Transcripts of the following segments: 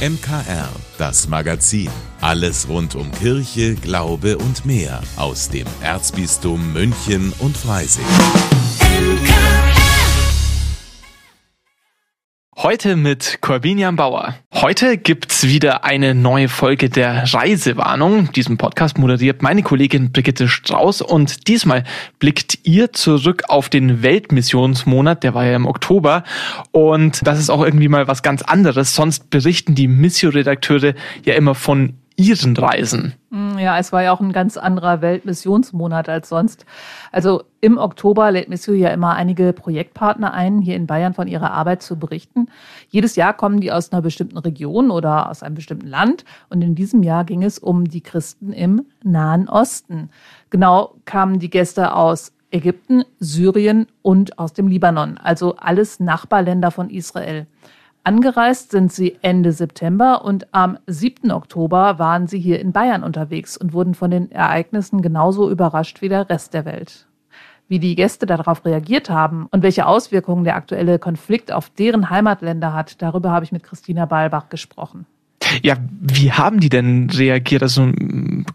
MKR, das Magazin. Alles rund um Kirche, Glaube und mehr aus dem Erzbistum München und Freising. Heute mit Corbinian Bauer. Heute gibt's wieder eine neue Folge der Reisewarnung. Diesen Podcast moderiert meine Kollegin Brigitte Strauß und diesmal blickt ihr zurück auf den Weltmissionsmonat, der war ja im Oktober und das ist auch irgendwie mal was ganz anderes. Sonst berichten die Missio-Redakteure ja immer von ihren Reisen. Hm, ja, es war ja auch ein ganz anderer Weltmissionsmonat als sonst. Also im Oktober lädt Missio ja immer einige Projektpartner ein, hier in Bayern von ihrer Arbeit zu berichten. Jedes Jahr kommen die aus einer bestimmten Region oder aus einem bestimmten Land. Und in diesem Jahr ging es um die Christen im Nahen Osten. Genau kamen die Gäste aus Ägypten, Syrien und aus dem Libanon, also alles Nachbarländer von Israel. Angereist sind sie Ende September und am 7. Oktober waren sie hier in Bayern unterwegs und wurden von den Ereignissen genauso überrascht wie der Rest der Welt. Wie die Gäste darauf reagiert haben und welche Auswirkungen der aktuelle Konflikt auf deren Heimatländer hat, darüber habe ich mit Christina Balbach gesprochen. Ja, wie haben die denn reagiert? Also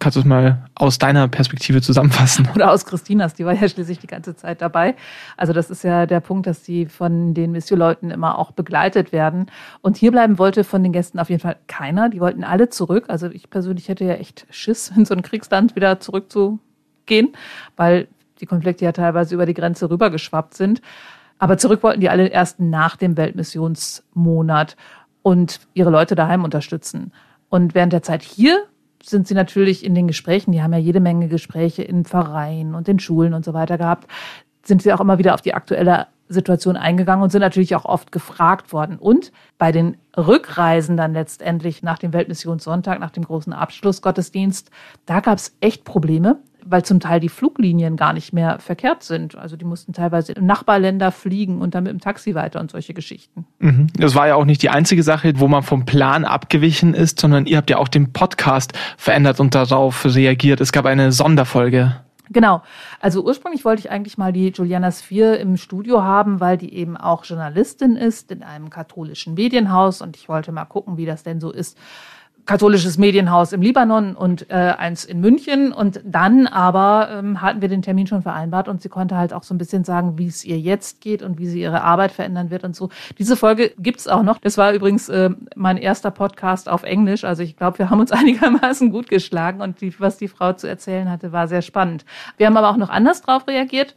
kannst du es mal aus deiner Perspektive zusammenfassen? Oder aus Christinas, die war ja schließlich die ganze Zeit dabei. Also das ist ja der Punkt, dass die von den Missio-Leuten immer auch begleitet werden. Und hier bleiben wollte von den Gästen auf jeden Fall keiner. Die wollten alle zurück. Also ich persönlich hätte ja echt Schiss, in so ein Kriegsland wieder zurückzugehen, weil die Konflikte ja teilweise über die Grenze rübergeschwappt sind. Aber zurück wollten die alle erst nach dem Weltmissionsmonat und ihre Leute daheim unterstützen. Und während der Zeit hier sind sie natürlich in den Gesprächen, die haben ja jede Menge Gespräche in Vereinen und in Schulen und so weiter gehabt, sind sie auch immer wieder auf die aktuelle Situation eingegangen und sind natürlich auch oft gefragt worden. Und bei den Rückreisen dann letztendlich nach dem Weltmissionssonntag, nach dem großen Abschlussgottesdienst, da gab es echt Probleme weil zum Teil die Fluglinien gar nicht mehr verkehrt sind. Also die mussten teilweise in Nachbarländer fliegen und dann mit dem Taxi weiter und solche Geschichten. Mhm. Das war ja auch nicht die einzige Sache, wo man vom Plan abgewichen ist, sondern ihr habt ja auch den Podcast verändert und darauf reagiert. Es gab eine Sonderfolge. Genau. Also ursprünglich wollte ich eigentlich mal die Juliana Sphere im Studio haben, weil die eben auch Journalistin ist in einem katholischen Medienhaus und ich wollte mal gucken, wie das denn so ist katholisches Medienhaus im Libanon und äh, eins in München. Und dann aber ähm, hatten wir den Termin schon vereinbart und sie konnte halt auch so ein bisschen sagen, wie es ihr jetzt geht und wie sie ihre Arbeit verändern wird und so. Diese Folge gibt's auch noch. Das war übrigens äh, mein erster Podcast auf Englisch. Also ich glaube, wir haben uns einigermaßen gut geschlagen und die, was die Frau zu erzählen hatte, war sehr spannend. Wir haben aber auch noch anders drauf reagiert.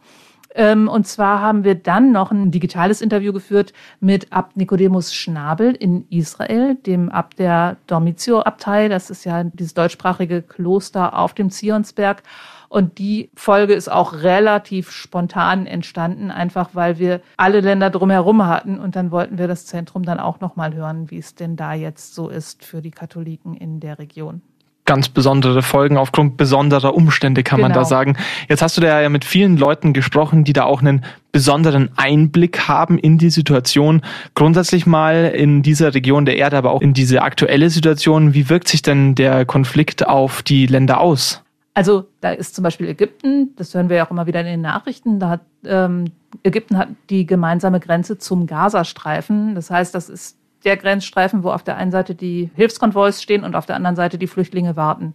Ähm, und zwar haben wir dann noch ein digitales Interview geführt mit Abt Nicodemus Schnabel in Israel, dem Abt der Dormitio-Abtei. Das ist ja dieses deutschsprachige Kloster auf dem Zionsberg. Und die Folge ist auch relativ spontan entstanden, einfach weil wir alle Länder drumherum hatten. Und dann wollten wir das Zentrum dann auch nochmal hören, wie es denn da jetzt so ist für die Katholiken in der Region ganz besondere Folgen aufgrund besonderer Umstände, kann genau. man da genau. sagen. Jetzt hast du da ja mit vielen Leuten gesprochen, die da auch einen besonderen Einblick haben in die Situation. Grundsätzlich mal in dieser Region der Erde, aber auch in diese aktuelle Situation. Wie wirkt sich denn der Konflikt auf die Länder aus? Also da ist zum Beispiel Ägypten, das hören wir ja auch immer wieder in den Nachrichten, da hat ähm, Ägypten hat die gemeinsame Grenze zum Gazastreifen. Das heißt, das ist der Grenzstreifen, wo auf der einen Seite die Hilfskonvois stehen und auf der anderen Seite die Flüchtlinge warten.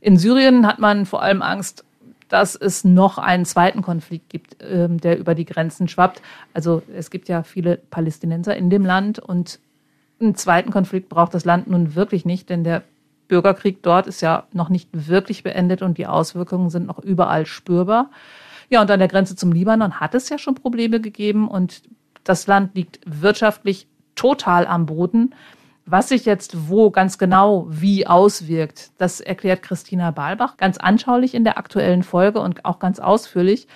In Syrien hat man vor allem Angst, dass es noch einen zweiten Konflikt gibt, ähm, der über die Grenzen schwappt. Also es gibt ja viele Palästinenser in dem Land und einen zweiten Konflikt braucht das Land nun wirklich nicht, denn der Bürgerkrieg dort ist ja noch nicht wirklich beendet und die Auswirkungen sind noch überall spürbar. Ja, und an der Grenze zum Libanon hat es ja schon Probleme gegeben und das Land liegt wirtschaftlich total am Boden. Was sich jetzt wo ganz genau wie auswirkt, das erklärt Christina Balbach ganz anschaulich in der aktuellen Folge und auch ganz ausführlich.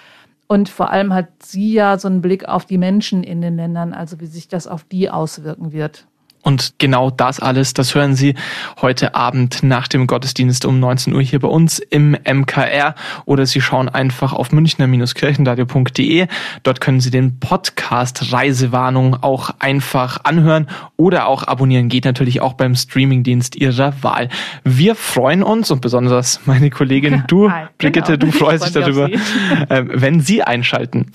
Und vor allem hat sie ja so einen Blick auf die Menschen in den Ländern, also wie sich das auf die auswirken wird. Und genau das alles, das hören Sie heute Abend nach dem Gottesdienst um 19 Uhr hier bei uns im MKR oder Sie schauen einfach auf münchner-kirchenradio.de. Dort können Sie den Podcast Reisewarnung auch einfach anhören oder auch abonnieren. Geht natürlich auch beim Streamingdienst Ihrer Wahl. Wir freuen uns und besonders meine Kollegin, du, Hi, Brigitte, genau. du freust dich darüber, äh, wenn Sie einschalten.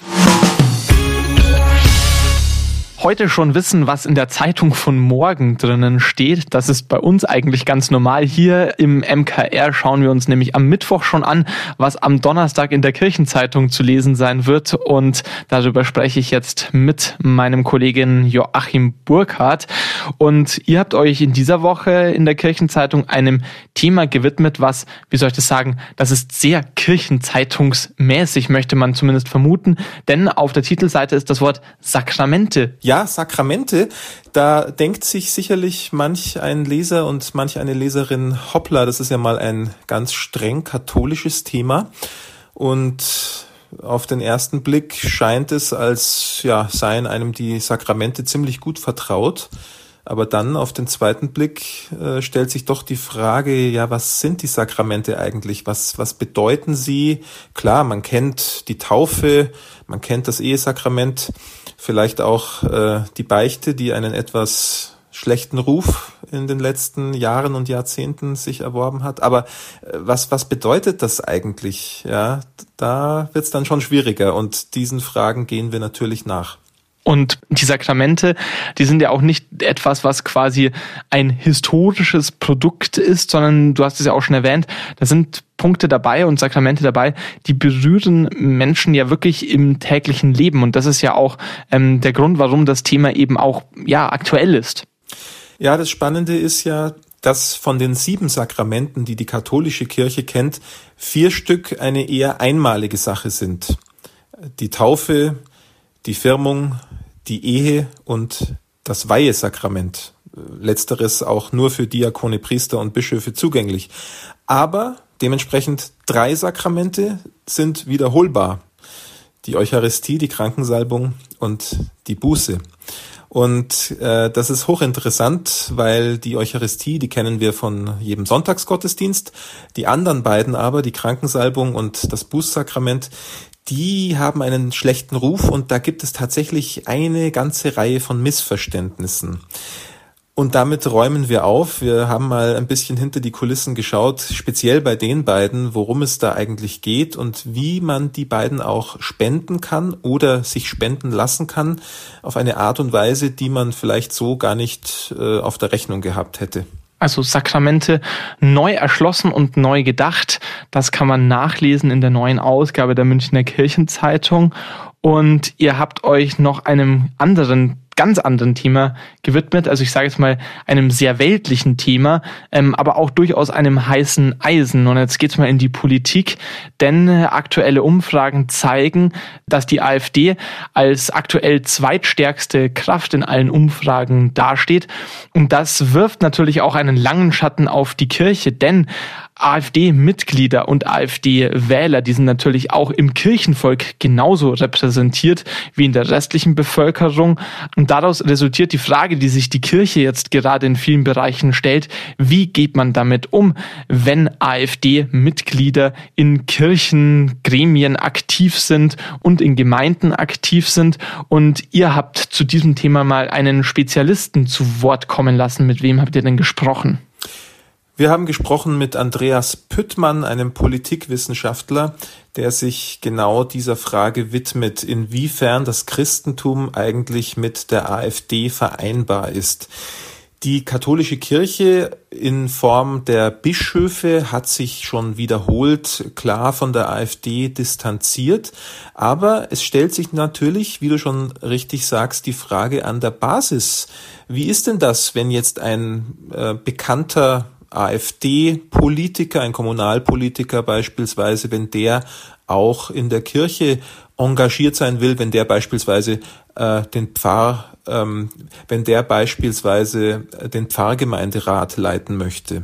Heute schon wissen, was in der Zeitung von morgen drinnen steht. Das ist bei uns eigentlich ganz normal. Hier im MKR schauen wir uns nämlich am Mittwoch schon an, was am Donnerstag in der Kirchenzeitung zu lesen sein wird. Und darüber spreche ich jetzt mit meinem Kollegen Joachim Burkhardt. Und ihr habt euch in dieser Woche in der Kirchenzeitung einem Thema gewidmet, was, wie soll ich das sagen, das ist sehr kirchenzeitungsmäßig, möchte man zumindest vermuten. Denn auf der Titelseite ist das Wort Sakramente. Ja, Sakramente. Da denkt sich sicherlich manch ein Leser und manch eine Leserin, hoppla, das ist ja mal ein ganz streng katholisches Thema. Und auf den ersten Blick scheint es, als ja, seien einem die Sakramente ziemlich gut vertraut. Aber dann auf den zweiten Blick äh, stellt sich doch die Frage, ja, was sind die Sakramente eigentlich? Was, was bedeuten sie? Klar, man kennt die Taufe, man kennt das Ehesakrament, vielleicht auch äh, die Beichte, die einen etwas schlechten Ruf in den letzten Jahren und Jahrzehnten sich erworben hat. Aber äh, was, was bedeutet das eigentlich? Ja, da wird es dann schon schwieriger und diesen Fragen gehen wir natürlich nach. Und die Sakramente, die sind ja auch nicht etwas, was quasi ein historisches Produkt ist, sondern du hast es ja auch schon erwähnt, da sind Punkte dabei und Sakramente dabei, die berühren Menschen ja wirklich im täglichen Leben. Und das ist ja auch ähm, der Grund, warum das Thema eben auch ja aktuell ist. Ja, das Spannende ist ja, dass von den sieben Sakramenten, die die katholische Kirche kennt, vier Stück eine eher einmalige Sache sind. Die Taufe, die Firmung, die Ehe und das Weihesakrament. Letzteres auch nur für Diakone, Priester und Bischöfe zugänglich. Aber dementsprechend drei Sakramente sind wiederholbar. Die Eucharistie, die Krankensalbung und die Buße. Und äh, das ist hochinteressant, weil die Eucharistie, die kennen wir von jedem Sonntagsgottesdienst. Die anderen beiden aber, die Krankensalbung und das Bußsakrament, die haben einen schlechten Ruf und da gibt es tatsächlich eine ganze Reihe von Missverständnissen. Und damit räumen wir auf. Wir haben mal ein bisschen hinter die Kulissen geschaut, speziell bei den beiden, worum es da eigentlich geht und wie man die beiden auch spenden kann oder sich spenden lassen kann auf eine Art und Weise, die man vielleicht so gar nicht äh, auf der Rechnung gehabt hätte also Sakramente neu erschlossen und neu gedacht. Das kann man nachlesen in der neuen Ausgabe der Münchner Kirchenzeitung. Und ihr habt euch noch einem anderen ganz anderen Thema gewidmet. Also ich sage jetzt mal einem sehr weltlichen Thema, ähm, aber auch durchaus einem heißen Eisen. Und jetzt geht's mal in die Politik, denn äh, aktuelle Umfragen zeigen, dass die AfD als aktuell zweitstärkste Kraft in allen Umfragen dasteht. Und das wirft natürlich auch einen langen Schatten auf die Kirche, denn AfD-Mitglieder und AfD-Wähler, die sind natürlich auch im Kirchenvolk genauso repräsentiert wie in der restlichen Bevölkerung. Und daraus resultiert die Frage, die sich die Kirche jetzt gerade in vielen Bereichen stellt, wie geht man damit um, wenn AfD-Mitglieder in Kirchengremien aktiv sind und in Gemeinden aktiv sind. Und ihr habt zu diesem Thema mal einen Spezialisten zu Wort kommen lassen. Mit wem habt ihr denn gesprochen? Wir haben gesprochen mit Andreas Püttmann, einem Politikwissenschaftler, der sich genau dieser Frage widmet, inwiefern das Christentum eigentlich mit der AfD vereinbar ist. Die katholische Kirche in Form der Bischöfe hat sich schon wiederholt klar von der AfD distanziert. Aber es stellt sich natürlich, wie du schon richtig sagst, die Frage an der Basis. Wie ist denn das, wenn jetzt ein äh, bekannter AfD-Politiker, ein Kommunalpolitiker beispielsweise, wenn der auch in der Kirche engagiert sein will, wenn der beispielsweise äh, den Pfarr, ähm, wenn der beispielsweise den Pfarrgemeinderat leiten möchte.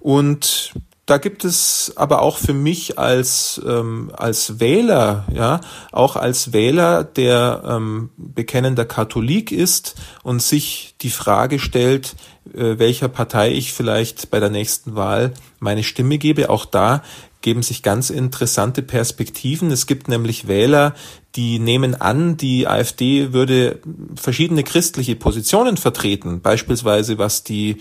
Und da gibt es aber auch für mich als ähm, als Wähler, ja, auch als Wähler, der ähm, bekennender Katholik ist und sich die Frage stellt, äh, welcher Partei ich vielleicht bei der nächsten Wahl meine Stimme gebe. Auch da geben sich ganz interessante Perspektiven. Es gibt nämlich Wähler, die nehmen an, die AfD würde verschiedene christliche Positionen vertreten, beispielsweise was die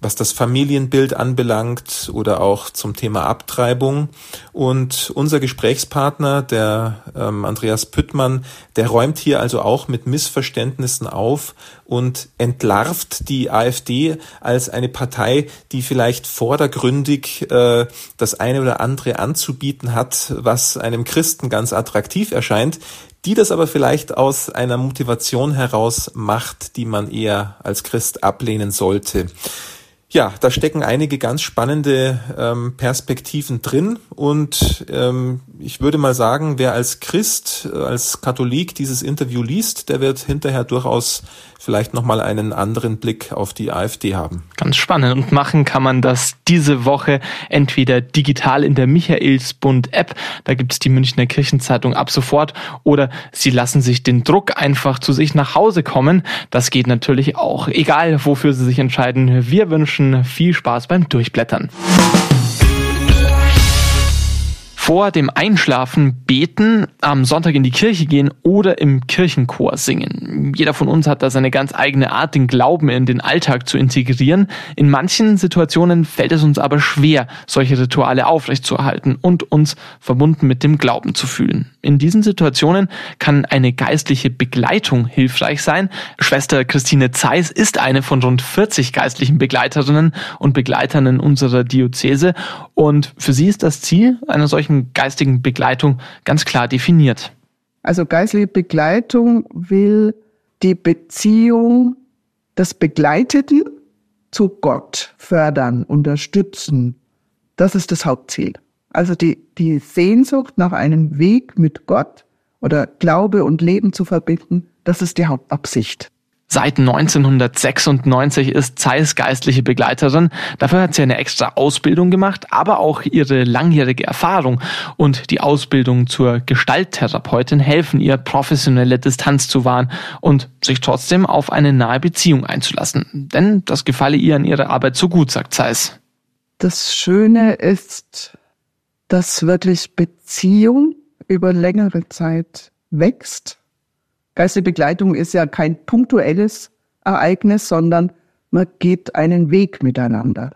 was das Familienbild anbelangt oder auch zum Thema Abtreibung. Und unser Gesprächspartner, der ähm, Andreas Püttmann, der räumt hier also auch mit Missverständnissen auf und entlarvt die AfD als eine Partei, die vielleicht vordergründig äh, das eine oder andere anzubieten hat, was einem Christen ganz attraktiv erscheint, die das aber vielleicht aus einer Motivation heraus macht, die man eher als Christ ablehnen sollte. Ja, da stecken einige ganz spannende ähm, Perspektiven drin und ähm, ich würde mal sagen, wer als Christ, äh, als Katholik dieses Interview liest, der wird hinterher durchaus vielleicht nochmal einen anderen Blick auf die AfD haben. Ganz spannend. Und machen kann man das diese Woche entweder digital in der Michaelsbund-App, da gibt es die Münchner Kirchenzeitung ab sofort, oder Sie lassen sich den Druck einfach zu sich nach Hause kommen. Das geht natürlich auch. Egal, wofür Sie sich entscheiden. Wir wünschen viel Spaß beim Durchblättern vor dem Einschlafen beten, am Sonntag in die Kirche gehen oder im Kirchenchor singen. Jeder von uns hat da seine ganz eigene Art, den Glauben in den Alltag zu integrieren. In manchen Situationen fällt es uns aber schwer, solche Rituale aufrechtzuerhalten und uns verbunden mit dem Glauben zu fühlen. In diesen Situationen kann eine geistliche Begleitung hilfreich sein. Schwester Christine Zeiss ist eine von rund 40 geistlichen Begleiterinnen und Begleitern in unserer Diözese und für sie ist das Ziel einer solchen geistigen Begleitung ganz klar definiert. Also geistliche Begleitung will die Beziehung des Begleiteten zu Gott fördern, unterstützen. Das ist das Hauptziel. Also die, die Sehnsucht nach einem Weg mit Gott oder Glaube und Leben zu verbinden, das ist die Hauptabsicht. Seit 1996 ist Zeiss geistliche Begleiterin. Dafür hat sie eine extra Ausbildung gemacht, aber auch ihre langjährige Erfahrung und die Ausbildung zur Gestalttherapeutin helfen ihr, professionelle Distanz zu wahren und sich trotzdem auf eine nahe Beziehung einzulassen. Denn das gefalle ihr an ihrer Arbeit so gut, sagt Zeiss. Das Schöne ist, dass wirklich Beziehung über längere Zeit wächst Geistige Begleitung ist ja kein punktuelles Ereignis, sondern man geht einen Weg miteinander.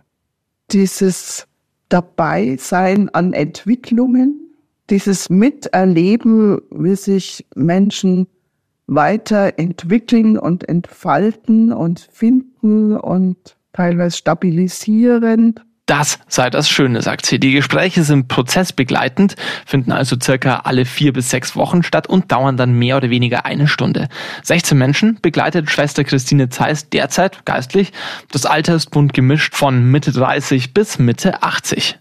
Dieses Dabeisein an Entwicklungen, dieses Miterleben, wie sich Menschen weiterentwickeln und entfalten und finden und teilweise stabilisieren das sei das Schöne, sagt sie. Die Gespräche sind prozessbegleitend, finden also circa alle vier bis sechs Wochen statt und dauern dann mehr oder weniger eine Stunde. 16 Menschen begleitet Schwester Christine Zeiss derzeit geistlich. Das Alter ist bunt gemischt von Mitte 30 bis Mitte 80.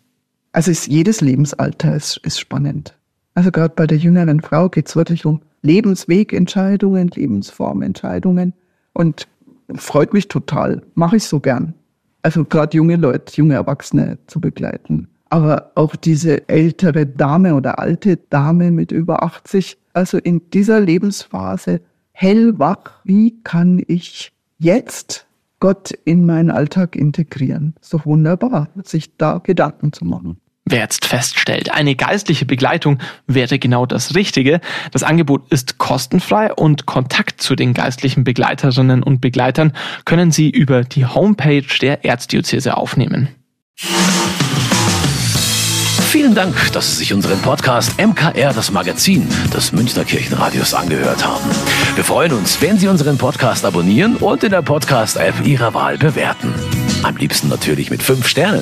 Also ist jedes Lebensalter ist, ist spannend. Also gerade bei der jüngeren Frau geht es wirklich um Lebenswegentscheidungen, Lebensformentscheidungen und freut mich total. Mache ich so gern also gerade junge Leute, junge Erwachsene zu begleiten. Aber auch diese ältere Dame oder alte Dame mit über 80, also in dieser Lebensphase hellwach, wie kann ich jetzt Gott in meinen Alltag integrieren? So wunderbar, sich da Gedanken zu machen. Wer jetzt feststellt, eine geistliche Begleitung wäre genau das Richtige, das Angebot ist kostenfrei und Kontakt zu den geistlichen Begleiterinnen und Begleitern können Sie über die Homepage der Erzdiözese aufnehmen. Vielen Dank, dass Sie sich unseren Podcast MKR, das Magazin des Münchner Kirchenradios, angehört haben. Wir freuen uns, wenn Sie unseren Podcast abonnieren und in der Podcast-App Ihrer Wahl bewerten. Am liebsten natürlich mit fünf Sternen.